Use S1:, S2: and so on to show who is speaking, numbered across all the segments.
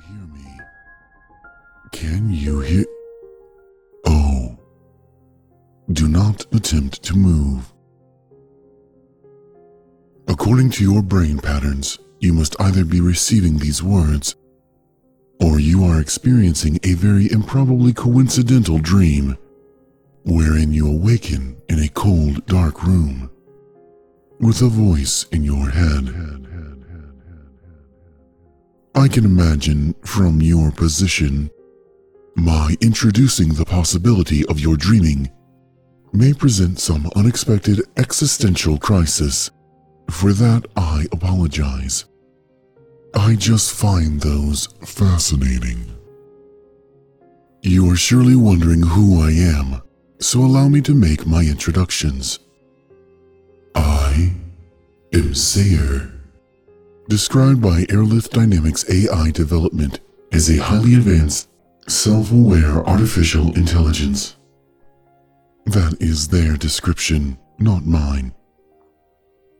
S1: hear me? Can you hear? Oh. Do not attempt to move. According to your brain patterns, you must either be receiving these words or you are experiencing a very improbably coincidental dream wherein you awaken in a cold, dark room with a voice in your head. I can imagine from your position my introducing the possibility of your dreaming may present some unexpected existential crisis. For that, I apologize. I just find those fascinating. You are surely wondering who I am, so allow me to make my introductions. I am Sayer, described by Aerolith Dynamics AI development as a highly advanced, self aware artificial intelligence. That is their description, not mine.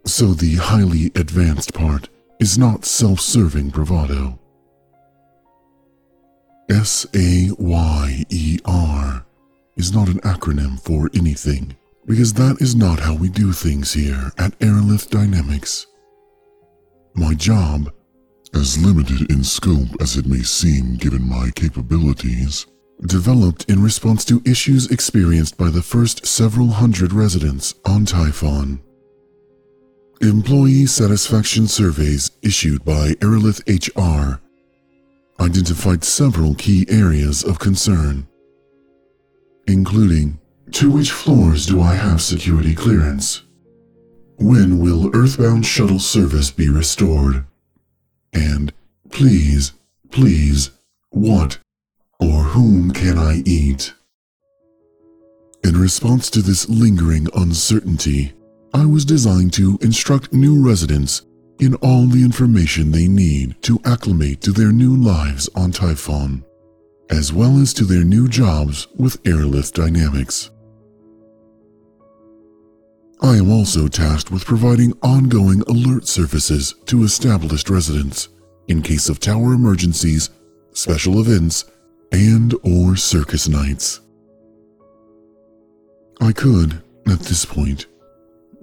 S1: So the highly advanced part is not self serving bravado. S A Y E R is not an acronym for anything, because that is not how we do things here at Aerolith Dynamics. My job, as limited in scope as it may seem given my capabilities, developed in response to issues experienced by the first several hundred residents on Typhon. Employee satisfaction surveys issued by Aerolith HR identified several key areas of concern, including to which floors do I have security clearance? When will Earthbound shuttle service be restored? And please, please, what or whom can I eat? In response to this lingering uncertainty, I was designed to instruct new residents in all the information they need to acclimate to their new lives on Typhon, as well as to their new jobs with Aerolith Dynamics. I am also tasked with providing ongoing alert services to established residents in case of tower emergencies, special events, and or circus nights. I could, at this point,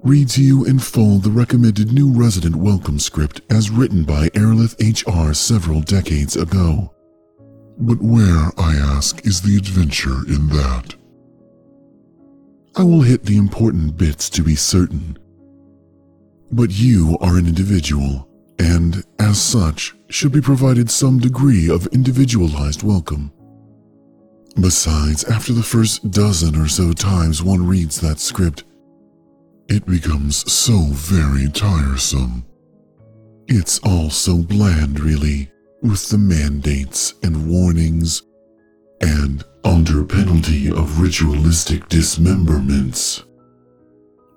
S1: read to you in full the recommended new resident welcome script as written by Aerolith HR several decades ago. But where, I ask, is the adventure in that? I will hit the important bits to be certain. But you are an individual, and, as such, should be provided some degree of individualized welcome. Besides, after the first dozen or so times one reads that script, it becomes so very tiresome. It's all so bland, really, with the mandates and warnings, and under penalty of ritualistic dismemberments.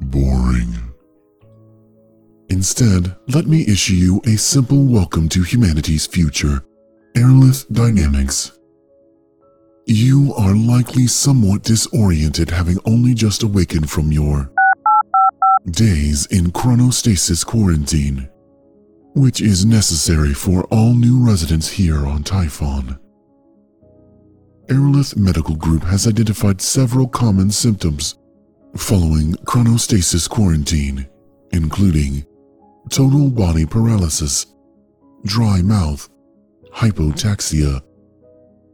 S1: Boring. Instead, let me issue you a simple welcome to humanity's future, Aerolith Dynamics. You are likely somewhat disoriented having only just awakened from your days in chronostasis quarantine, which is necessary for all new residents here on Typhon. Aerolith Medical Group has identified several common symptoms following chronostasis quarantine, including total body paralysis, dry mouth, hypotaxia,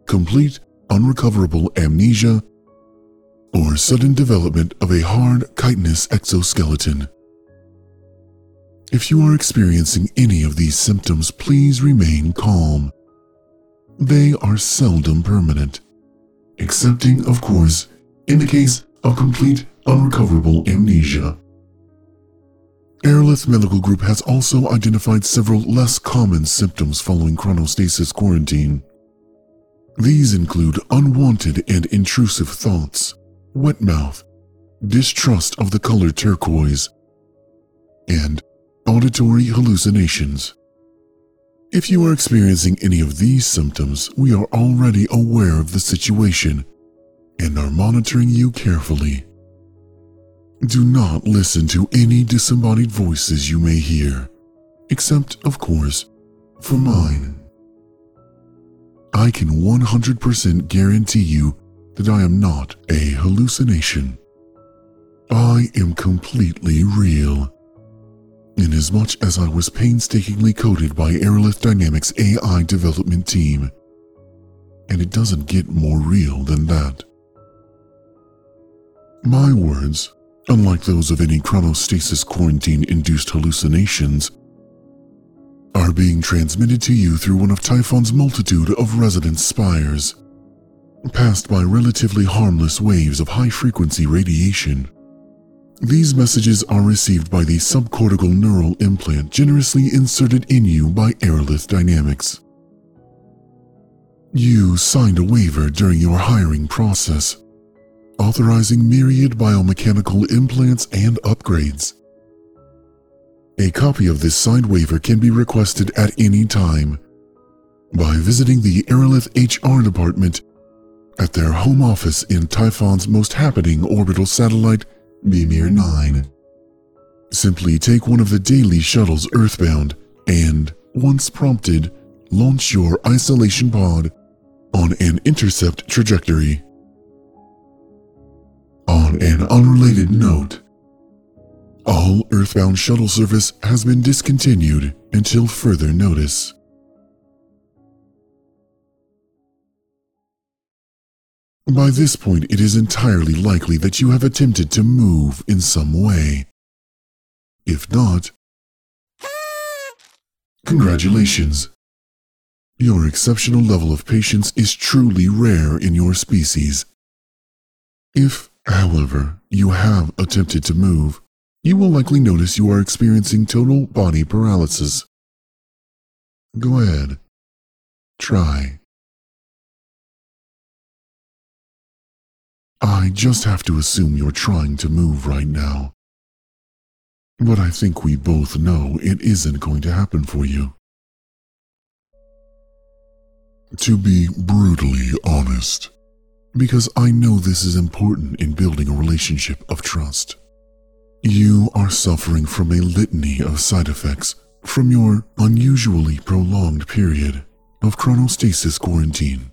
S1: complete unrecoverable amnesia, or sudden development of a hard chitinous exoskeleton. If you are experiencing any of these symptoms, please remain calm. They are seldom permanent, excepting, of course, in the case of complete unrecoverable amnesia. Aerolith Medical Group has also identified several less common symptoms following chronostasis quarantine. These include unwanted and intrusive thoughts, wet mouth, distrust of the color turquoise, and auditory hallucinations. If you are experiencing any of these symptoms, we are already aware of the situation and are monitoring you carefully. Do not listen to any disembodied voices you may hear, except, of course, for mine. I can 100% guarantee you that I am not a hallucination. I am completely real. Inasmuch as I was painstakingly coded by Aerolith Dynamics AI development team. And it doesn't get more real than that. My words, unlike those of any chronostasis quarantine induced hallucinations, are being transmitted to you through one of Typhon's multitude of resonance spires, passed by relatively harmless waves of high frequency radiation. These messages are received by the subcortical neural implant generously inserted in you by Aerolith Dynamics. You signed a waiver during your hiring process, authorizing myriad biomechanical implants and upgrades. A copy of this signed waiver can be requested at any time by visiting the Aerolith HR department at their home office in Typhon's most happening orbital satellite Mimir 9. Simply take one of the daily shuttles earthbound and, once prompted, launch your isolation pod on an intercept trajectory. On an unrelated note, all earthbound shuttle service has been discontinued until further notice. By this point, it is entirely likely that you have attempted to move in some way. If not, congratulations. Your exceptional level of patience is truly rare in your species. If, however, you have attempted to move, you will likely notice you are experiencing total body paralysis. Go ahead. Try. I just have to assume you're trying to move right now. But I think we both know it isn't going to happen for you. To be brutally honest, because I know this is important in building a relationship of trust. You are suffering from a litany of side effects from your unusually prolonged period of chronostasis quarantine.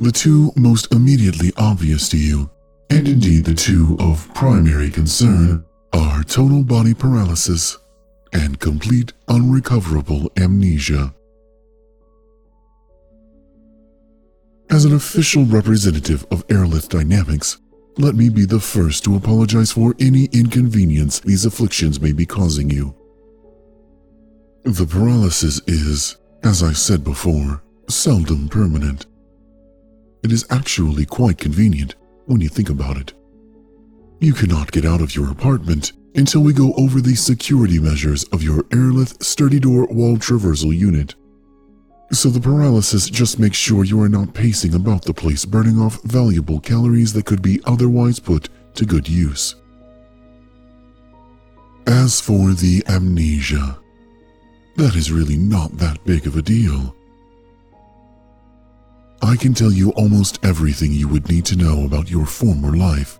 S1: The two most immediately obvious to you, and indeed the two of primary concern, are total body paralysis and complete unrecoverable amnesia. As an official representative of Aerolith Dynamics, let me be the first to apologize for any inconvenience these afflictions may be causing you. The paralysis is, as I said before, seldom permanent. It is actually quite convenient when you think about it. You cannot get out of your apartment until we go over the security measures of your Aerolith sturdy door wall traversal unit. So the paralysis just makes sure you are not pacing about the place burning off valuable calories that could be otherwise put to good use. As for the amnesia, that is really not that big of a deal. I can tell you almost everything you would need to know about your former life.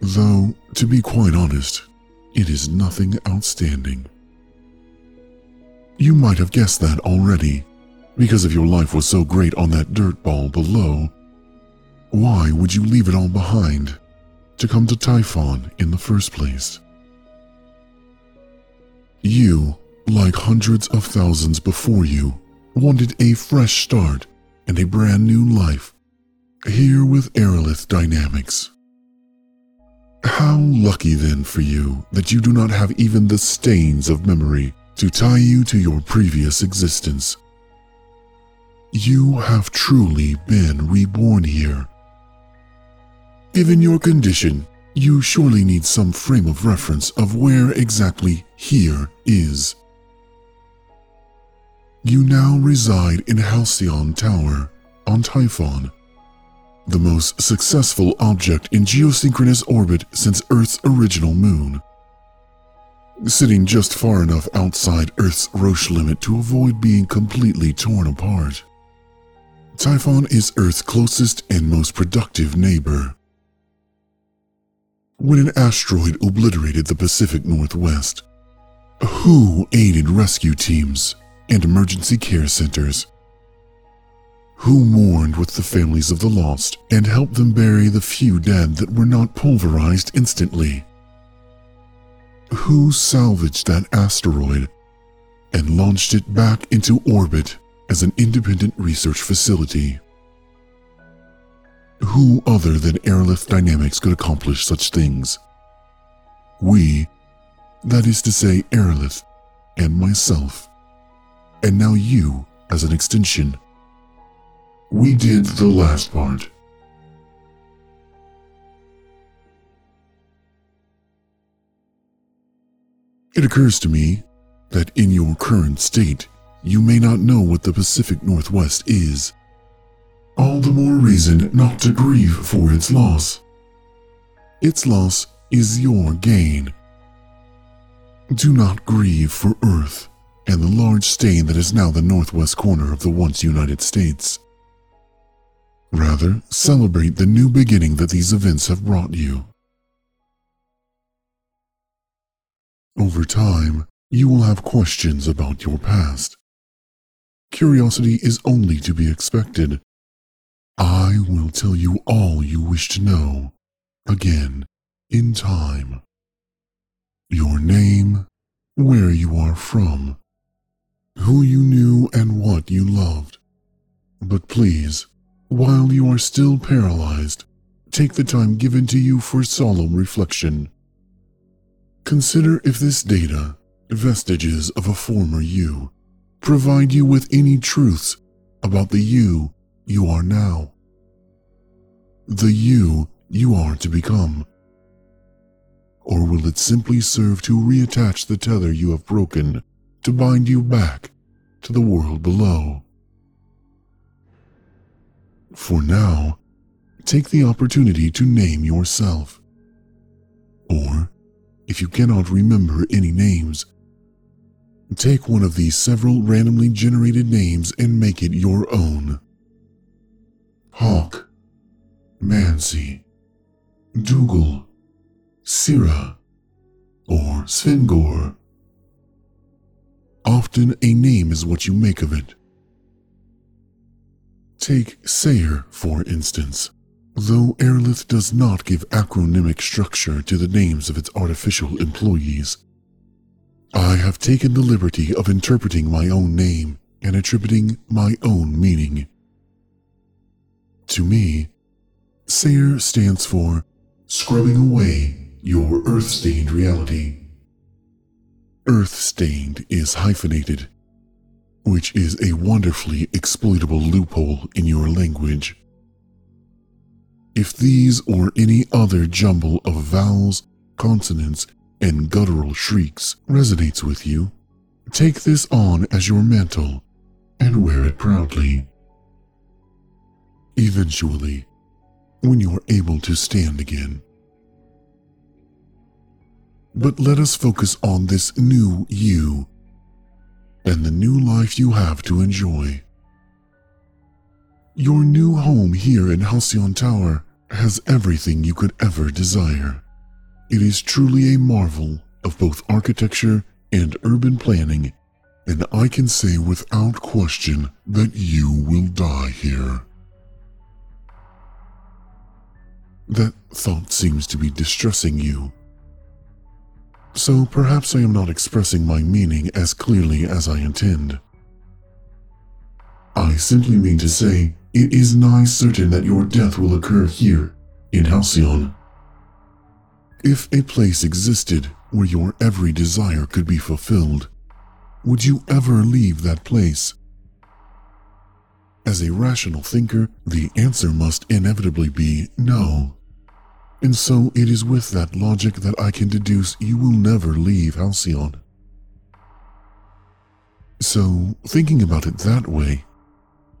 S1: Though, to be quite honest, it is nothing outstanding. You might have guessed that already, because if your life was so great on that dirt ball below, why would you leave it all behind to come to Typhon in the first place? You, like hundreds of thousands before you, wanted a fresh start and a brand new life here with Aerolith Dynamics. How lucky then for you that you do not have even the stains of memory to tie you to your previous existence. You have truly been reborn here. Given your condition, you surely need some frame of reference of where exactly here is. You now reside in Halcyon Tower on Typhon, the most successful object in geosynchronous orbit since Earth's original moon. Sitting just far enough outside Earth's Roche limit to avoid being completely torn apart. Typhon is Earth's closest and most productive neighbor. When an asteroid obliterated the Pacific Northwest, who aided rescue teams and emergency care centers Who mourned with the families of the lost and helped them bury the few dead that were not pulverized instantly? Who salvaged that asteroid and launched it back into orbit as an independent research facility? Who other than Aerolith Dynamics could accomplish such things? We, that is to say, Aerolith and myself, and now you as an extension. We did the last part. It occurs to me that in your current state, you may not know what the Pacific Northwest is. All the more reason not to grieve for its loss. Its loss is your gain. Do not grieve for Earth and the large stain that is now the northwest corner of the once United States. Rather, celebrate the new beginning that these events have brought you. Over time, you will have questions about your past. Curiosity is only to be expected. I will tell you all you wish to know, again, in time. Your name, where you are from, who you knew and what you loved. But please, while you are still paralyzed, take the time given to you for solemn reflection. Consider if this data, vestiges of a former you, provide you with any truths about the you you are now. The you you are to become. Or will it simply serve to reattach the tether you have broken to bind you back to the world below? For now, take the opportunity to name yourself. Or, if you cannot remember any names, take one of these several randomly generated names and make it your own. Hawk, Mancy, Dougal, Syrah, or Svengor. Often a name is what you make of it. Take Sayer, for instance. Though Aerolith does not give acronymic structure to the names of its artificial employees, I have taken the liberty of interpreting my own name and attributing my own meaning. To me, Sayer stands for scrubbing away your earth stained reality. Earth stained is hyphenated which is a wonderfully exploitable loophole in your language. If these or any other jumble of vowels, consonants, and guttural shrieks resonates with you, take this on as your mantle and wear it proudly. Eventually, when you are able to stand again. But let us focus on this new you and the new life you have to enjoy. Your new home here in Halcyon Tower has everything you could ever desire. It is truly a marvel of both architecture and urban planning, and I can say without question that you will die here. That thought seems to be distressing you so perhaps I am not expressing my meaning as clearly as I intend. I simply mean to say, it is nigh certain that your death will occur here, in Halcyon. If a place existed where your every desire could be fulfilled, would you ever leave that place? As a rational thinker, the answer must inevitably be no. And so it is with that logic that I can deduce you will never leave Halcyon. So, thinking about it that way,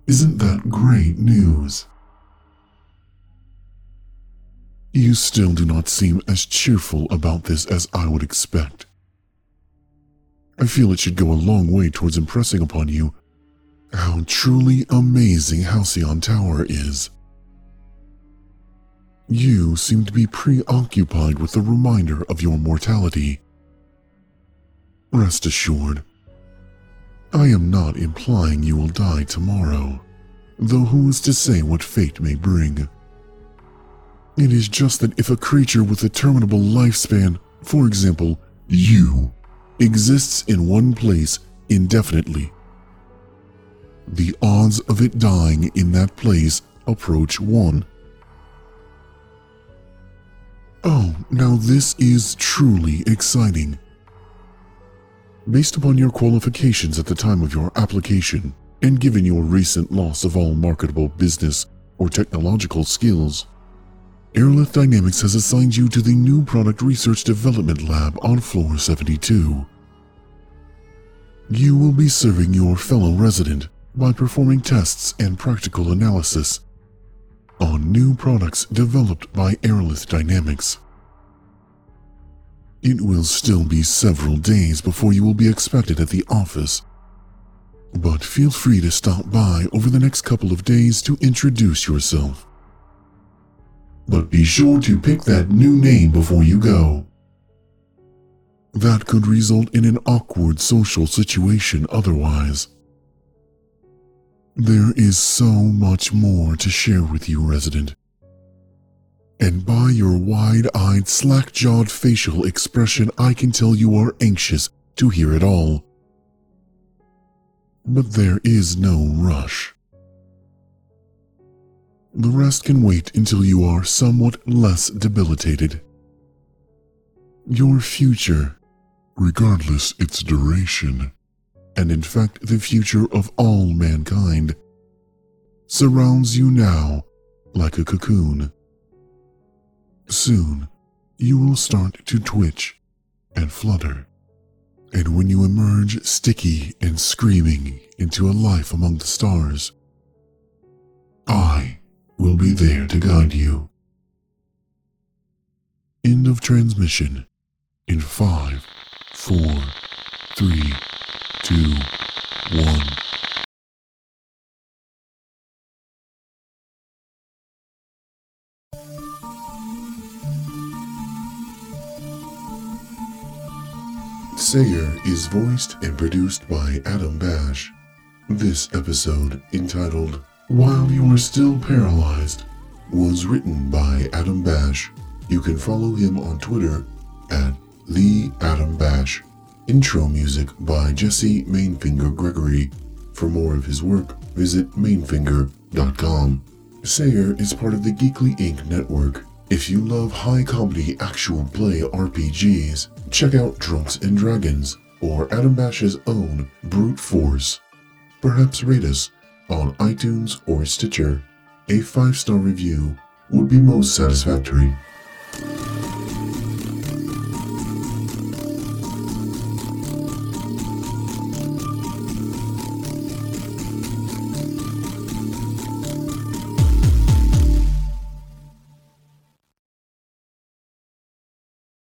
S1: isn't that great news? You still do not seem as cheerful about this as I would expect. I feel it should go a long way towards impressing upon you how truly amazing Halcyon Tower is. You seem to be preoccupied with the reminder of your mortality. Rest assured, I am not implying you will die tomorrow. though who is to say what fate may bring? It is just that if a creature with a terminable lifespan, for example, you, exists in one place indefinitely, the odds of it dying in that place approach 1. Oh, now this is truly exciting. Based upon your qualifications at the time of your application, and given your recent loss of all marketable business or technological skills, Aerolith Dynamics has assigned you to the new product research development lab on floor 72. You will be serving your fellow resident by performing tests and practical analysis on new products developed by Aerolith Dynamics. It will still be several days before you will be expected at the office, but feel free to stop by over the next couple of days to introduce yourself. But be sure to pick that new name before you go. That could result in an awkward social situation otherwise. There is so much more to share with you, resident. And by your wide eyed, slack jawed facial expression, I can tell you are anxious to hear it all. But there is no rush. The rest can wait until you are somewhat less debilitated. Your future, regardless its duration, and in fact the future of all mankind, surrounds you now like a cocoon. Soon, you will start to twitch and flutter, and when you emerge sticky and screaming into a life among the stars, I will be there to guide you. End of transmission in five, four, three, two, one. Sayer is voiced and produced by Adam Bash. This episode, entitled While You Are Still Paralyzed, was written by Adam Bash. You can follow him on Twitter at the Adam Bash. Intro music by Jesse Mainfinger Gregory. For more of his work, visit mainfinger.com. Sayer is part of the Geekly Inc. network. If you love high comedy actual play RPGs, check out Drunks and Dragons or Adam Bash's own Brute Force. Perhaps rate us on iTunes or Stitcher. A five star review would be most satisfactory.